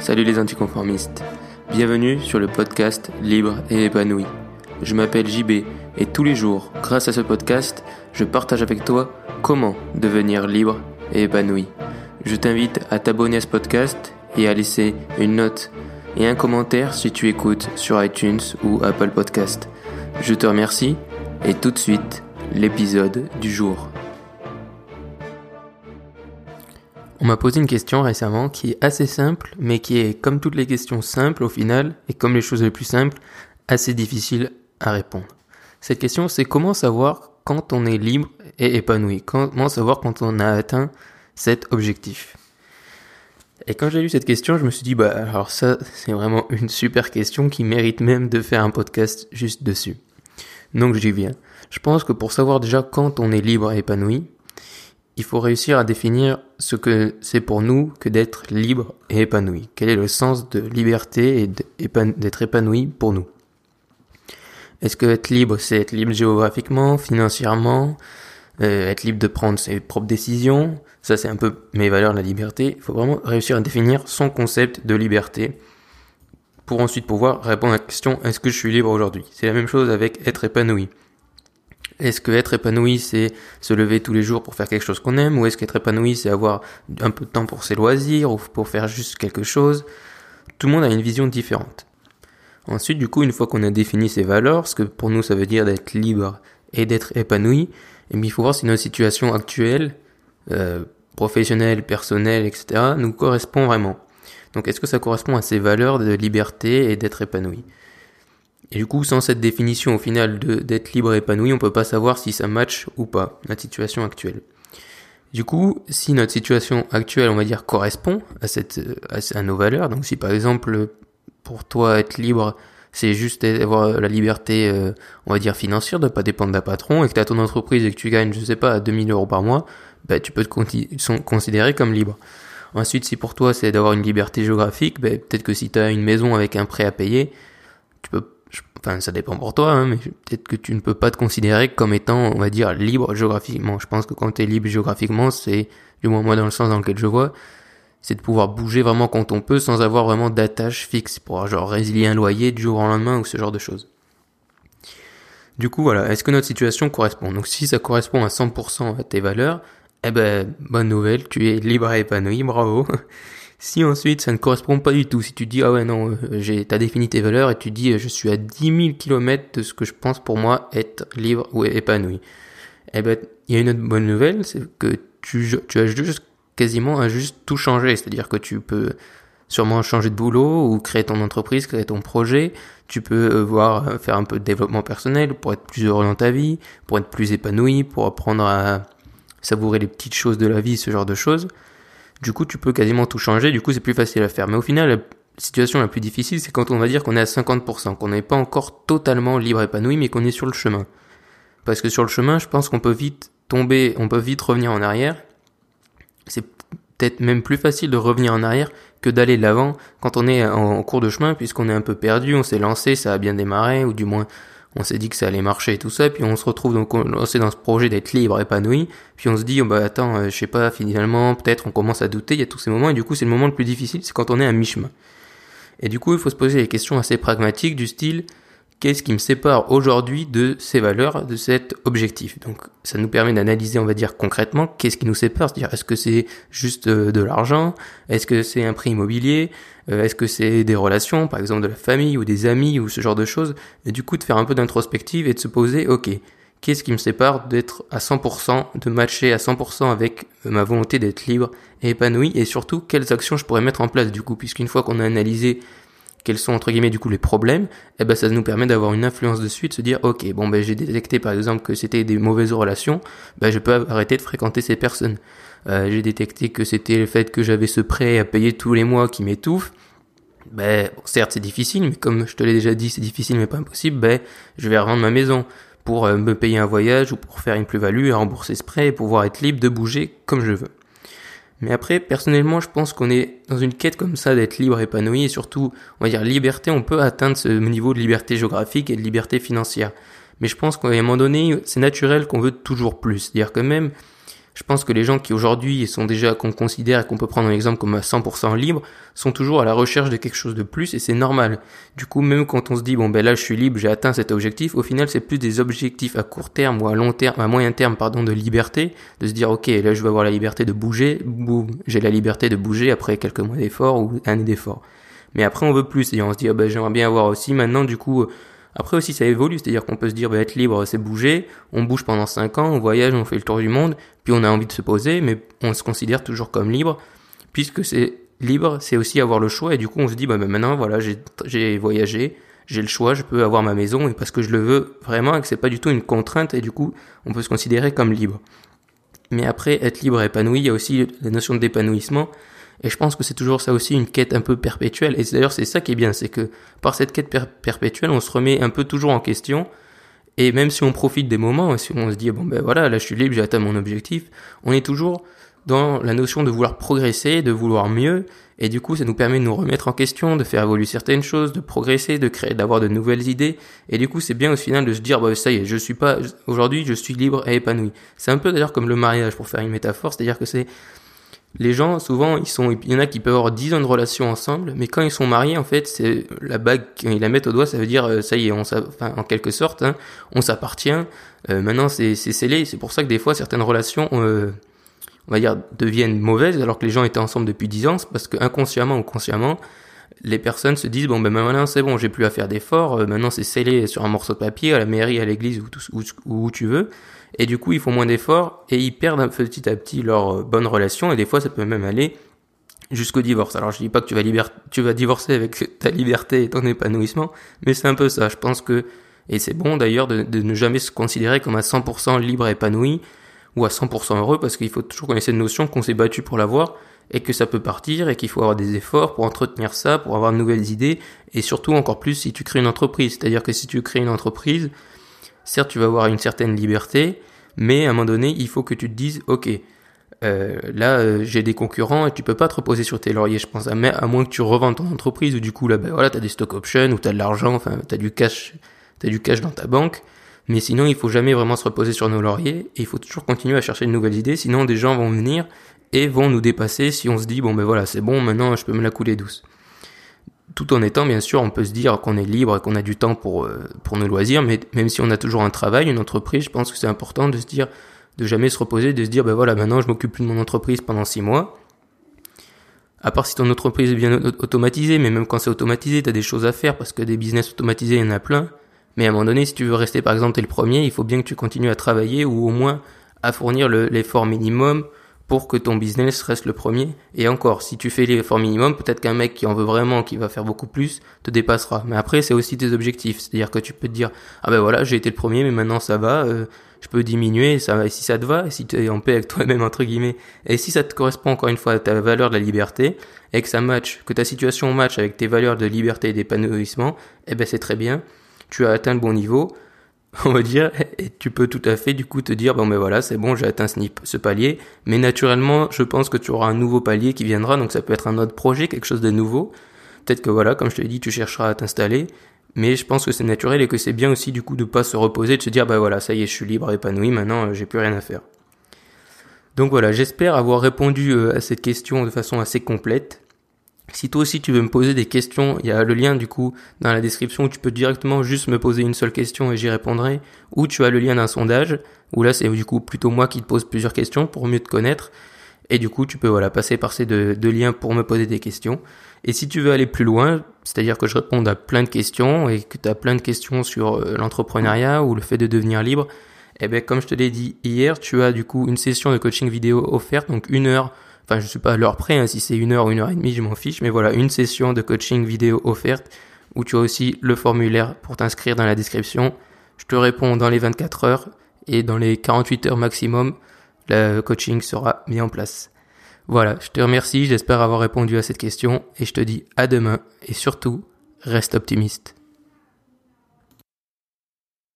Salut les anticonformistes. Bienvenue sur le podcast Libre et épanoui. Je m'appelle JB et tous les jours, grâce à ce podcast, je partage avec toi comment devenir libre et épanoui. Je t'invite à t'abonner à ce podcast et à laisser une note et un commentaire si tu écoutes sur iTunes ou Apple Podcast. Je te remercie et tout de suite, l'épisode du jour. On m'a posé une question récemment qui est assez simple, mais qui est, comme toutes les questions simples au final, et comme les choses les plus simples, assez difficile à répondre. Cette question, c'est comment savoir quand on est libre et épanoui? Comment savoir quand on a atteint cet objectif? Et quand j'ai lu cette question, je me suis dit, bah alors ça, c'est vraiment une super question qui mérite même de faire un podcast juste dessus. Donc j'y viens. Je pense que pour savoir déjà quand on est libre et épanoui, il faut réussir à définir ce que c'est pour nous que d'être libre et épanoui. Quel est le sens de liberté et d'être épanoui pour nous? Est-ce que être libre, c'est être libre géographiquement, financièrement, euh, être libre de prendre ses propres décisions? Ça, c'est un peu mes valeurs la liberté. Il faut vraiment réussir à définir son concept de liberté pour ensuite pouvoir répondre à la question est-ce que je suis libre aujourd'hui? C'est la même chose avec être épanoui. Est-ce que être épanoui, c'est se lever tous les jours pour faire quelque chose qu'on aime, ou est-ce qu'être épanoui, c'est avoir un peu de temps pour ses loisirs, ou pour faire juste quelque chose? Tout le monde a une vision différente. Ensuite, du coup, une fois qu'on a défini ces valeurs, ce que pour nous ça veut dire d'être libre et d'être épanoui, eh il faut voir si notre situation actuelle, euh, professionnelle, personnelle, etc., nous correspond vraiment. Donc, est-ce que ça correspond à ces valeurs de liberté et d'être épanoui? Et du coup, sans cette définition au final d'être libre et épanoui, on peut pas savoir si ça match ou pas notre situation actuelle. Du coup, si notre situation actuelle, on va dire, correspond à cette, à, nos valeurs, donc si par exemple, pour toi, être libre, c'est juste avoir la liberté, euh, on va dire, financière, de pas dépendre d'un patron, et que tu as ton entreprise et que tu gagnes, je sais pas, 2000 euros par mois, bah, tu peux te considérer comme libre. Ensuite, si pour toi, c'est d'avoir une liberté géographique, bah, peut-être que si tu as une maison avec un prêt à payer, tu peux enfin ça dépend pour toi, hein, mais peut-être que tu ne peux pas te considérer comme étant, on va dire, libre géographiquement. Je pense que quand tu es libre géographiquement, c'est, du moins moi dans le sens dans lequel je vois, c'est de pouvoir bouger vraiment quand on peut sans avoir vraiment d'attache fixe, pour genre résilier un loyer du jour au lendemain ou ce genre de choses. Du coup, voilà, est-ce que notre situation correspond? Donc si ça correspond à 100% à tes valeurs, eh ben, bonne nouvelle, tu es libre et épanoui, bravo. Si ensuite ça ne correspond pas du tout, si tu dis ah ouais non, euh, j'ai t'as défini tes valeurs et tu dis euh, je suis à 10 000 km de ce que je pense pour moi être libre ou épanoui. Eh ben il y a une autre bonne nouvelle, c'est que tu tu as juste quasiment à juste tout changer, c'est-à-dire que tu peux sûrement changer de boulot ou créer ton entreprise, créer ton projet. Tu peux euh, voir faire un peu de développement personnel pour être plus heureux dans ta vie, pour être plus épanoui, pour apprendre à savourer les petites choses de la vie, ce genre de choses. Du coup, tu peux quasiment tout changer, du coup, c'est plus facile à faire. Mais au final, la situation la plus difficile, c'est quand on va dire qu'on est à 50%, qu'on n'est pas encore totalement libre épanoui, mais qu'on est sur le chemin. Parce que sur le chemin, je pense qu'on peut vite tomber, on peut vite revenir en arrière. C'est peut-être même plus facile de revenir en arrière que d'aller de l'avant quand on est en cours de chemin, puisqu'on est un peu perdu, on s'est lancé, ça a bien démarré, ou du moins on s'est dit que ça allait marcher et tout ça, puis on se retrouve donc lancé dans ce projet d'être libre, épanoui, puis on se dit, oh bah attends, euh, je sais pas, finalement, peut-être on commence à douter, il y a tous ces moments, et du coup c'est le moment le plus difficile, c'est quand on est à mi-chemin. Et du coup, il faut se poser des questions assez pragmatiques du style, qu'est-ce qui me sépare aujourd'hui de ces valeurs, de cet objectif? Donc ça nous permet d'analyser, on va dire concrètement, qu'est-ce qui nous sépare, c'est-à-dire est-ce que c'est juste euh, de l'argent, est-ce que c'est un prix immobilier, euh, est-ce que c'est des relations, par exemple de la famille ou des amis ou ce genre de choses, et du coup de faire un peu d'introspective et de se poser, ok, qu'est-ce qui me sépare d'être à 100%, de matcher à 100% avec ma volonté d'être libre et épanoui, et surtout quelles actions je pourrais mettre en place du coup, puisqu'une fois qu'on a analysé quels sont entre guillemets du coup les problèmes, eh ben ça nous permet d'avoir une influence dessus, de se dire ok bon ben j'ai détecté par exemple que c'était des mauvaises relations, ben je peux arrêter de fréquenter ces personnes. Euh, j'ai détecté que c'était le fait que j'avais ce prêt à payer tous les mois qui m'étouffe. Ben certes c'est difficile, mais comme je te l'ai déjà dit c'est difficile mais pas impossible, ben je vais revendre ma maison pour euh, me payer un voyage ou pour faire une plus-value et rembourser ce prêt et pouvoir être libre de bouger comme je veux. Mais après, personnellement, je pense qu'on est dans une quête comme ça d'être libre, épanoui et surtout, on va dire liberté, on peut atteindre ce niveau de liberté géographique et de liberté financière. Mais je pense qu'à un moment donné, c'est naturel qu'on veut toujours plus. C'est-à-dire que même Je pense que les gens qui aujourd'hui sont déjà qu'on considère et qu'on peut prendre un exemple comme à 100% libre sont toujours à la recherche de quelque chose de plus et c'est normal. Du coup, même quand on se dit bon ben là je suis libre, j'ai atteint cet objectif, au final c'est plus des objectifs à court terme ou à long terme, à moyen terme pardon de liberté, de se dire ok là je vais avoir la liberté de bouger, boum, j'ai la liberté de bouger après quelques mois d'effort ou années d'effort. Mais après on veut plus et on se dit ah ben j'aimerais bien avoir aussi maintenant du coup après aussi ça évolue, c'est-à-dire qu'on peut se dire bah, être libre c'est bouger, on bouge pendant 5 ans, on voyage, on fait le tour du monde, puis on a envie de se poser, mais on se considère toujours comme libre, puisque c'est libre, c'est aussi avoir le choix, et du coup on se dit bah, bah maintenant voilà j'ai voyagé, j'ai le choix, je peux avoir ma maison, et parce que je le veux vraiment, et que c'est pas du tout une contrainte, et du coup on peut se considérer comme libre. Mais après, être libre et épanoui, il y a aussi la notion d'épanouissement, et je pense que c'est toujours ça aussi une quête un peu perpétuelle. Et d'ailleurs c'est ça qui est bien, c'est que par cette quête perpétuelle, on se remet un peu toujours en question. Et même si on profite des moments, si on se dit bon ben voilà, là je suis libre, j'ai atteint mon objectif, on est toujours dans la notion de vouloir progresser, de vouloir mieux, et du coup ça nous permet de nous remettre en question, de faire évoluer certaines choses, de progresser, de créer, d'avoir de nouvelles idées, et du coup c'est bien au final de se dire bah ça y est, je suis pas aujourd'hui, je suis libre et épanoui. C'est un peu d'ailleurs comme le mariage pour faire une métaphore, c'est-à-dire que c'est les gens, souvent, ils sont, il y en a qui peuvent avoir 10 ans de relation ensemble, mais quand ils sont mariés, en fait, c'est la bague, quand ils la mettent au doigt, ça veut dire, euh, ça y est, en quelque sorte, hein, on s'appartient. Euh, maintenant, c'est scellé. C'est pour ça que des fois, certaines relations, euh, on va dire, deviennent mauvaises, alors que les gens étaient ensemble depuis 10 ans, parce que inconsciemment ou consciemment, les personnes se disent, bon, ben maintenant, c'est bon, j'ai plus à faire d'efforts, maintenant, c'est scellé sur un morceau de papier, à la mairie, à l'église, ou où tu veux et du coup ils font moins d'efforts et ils perdent petit à petit leur euh, bonne relation et des fois ça peut même aller jusqu'au divorce. Alors je dis pas que tu vas, divorcer avec ta liberté et ton épanouissement, mais c'est un peu ça. Je pense que, et c'est bon d'ailleurs de, ne jamais se considérer comme à 100% libre épanoui ou à 100% heureux parce qu'il faut toujours connaître cette notion qu'on s'est battu pour l'avoir et que ça peut partir et qu'il faut avoir des efforts pour entretenir ça, pour avoir de nouvelles idées et surtout encore plus si tu crées une entreprise. C'est-à-dire que si tu crées une entreprise, certes tu vas avoir une certaine liberté, mais à un moment donné, il faut que tu te dises, ok, euh, là euh, j'ai des concurrents et tu peux pas te reposer sur tes lauriers, je pense, à, à moins que tu revendes ton entreprise ou du coup là, ben voilà, t'as des stock options ou t'as de l'argent, enfin t'as du cash, t'as du cash dans ta banque. Mais sinon, il faut jamais vraiment se reposer sur nos lauriers et il faut toujours continuer à chercher de nouvelles idées. Sinon, des gens vont venir et vont nous dépasser si on se dit bon ben voilà, c'est bon, maintenant je peux me la couler douce tout en étant bien sûr, on peut se dire qu'on est libre et qu'on a du temps pour euh, pour nos loisirs, mais même si on a toujours un travail, une entreprise, je pense que c'est important de se dire, de jamais se reposer, de se dire, ben voilà, maintenant je m'occupe plus de mon entreprise pendant six mois. À part si ton entreprise est bien automatisée, mais même quand c'est automatisé, tu as des choses à faire parce que des business automatisés, il y en a plein. Mais à un moment donné, si tu veux rester par exemple t'es le premier, il faut bien que tu continues à travailler ou au moins à fournir l'effort minimum pour que ton business reste le premier. Et encore, si tu fais l'effort minimum, peut-être qu'un mec qui en veut vraiment, qui va faire beaucoup plus, te dépassera. Mais après, c'est aussi tes objectifs. C'est-à-dire que tu peux te dire, ah ben voilà, j'ai été le premier, mais maintenant ça va, euh, je peux diminuer, ça, et si ça te va, et si tu es en paix avec toi-même, entre guillemets, et si ça te correspond encore une fois à ta valeur de la liberté, et que ça match, que ta situation match avec tes valeurs de liberté et d'épanouissement, eh ben c'est très bien. Tu as atteint le bon niveau. on va dire, et tu peux tout à fait du coup te dire, bon ben voilà, c'est bon, j'ai atteint ce, ce palier, mais naturellement, je pense que tu auras un nouveau palier qui viendra, donc ça peut être un autre projet, quelque chose de nouveau. Peut-être que voilà, comme je te l'ai dit, tu chercheras à t'installer, mais je pense que c'est naturel et que c'est bien aussi du coup de pas se reposer, de se dire, bah voilà, ça y est, je suis libre, épanoui, maintenant euh, j'ai plus rien à faire. Donc voilà, j'espère avoir répondu euh, à cette question de façon assez complète. Si toi aussi tu veux me poser des questions, il y a le lien du coup dans la description où tu peux directement juste me poser une seule question et j'y répondrai, ou tu as le lien d'un sondage, où là c'est du coup plutôt moi qui te pose plusieurs questions pour mieux te connaître, et du coup tu peux voilà passer par ces deux, liens pour me poser des questions. Et si tu veux aller plus loin, c'est-à-dire que je réponde à plein de questions et que tu as plein de questions sur euh, l'entrepreneuriat ou le fait de devenir libre, eh ben comme je te l'ai dit hier, tu as du coup une session de coaching vidéo offerte, donc une heure Enfin, je suis pas à l'heure près, hein, si c'est une heure ou une heure et demie, je m'en fiche. Mais voilà, une session de coaching vidéo offerte où tu as aussi le formulaire pour t'inscrire dans la description. Je te réponds dans les 24 heures et dans les 48 heures maximum, le coaching sera mis en place. Voilà, je te remercie, j'espère avoir répondu à cette question et je te dis à demain et surtout, reste optimiste.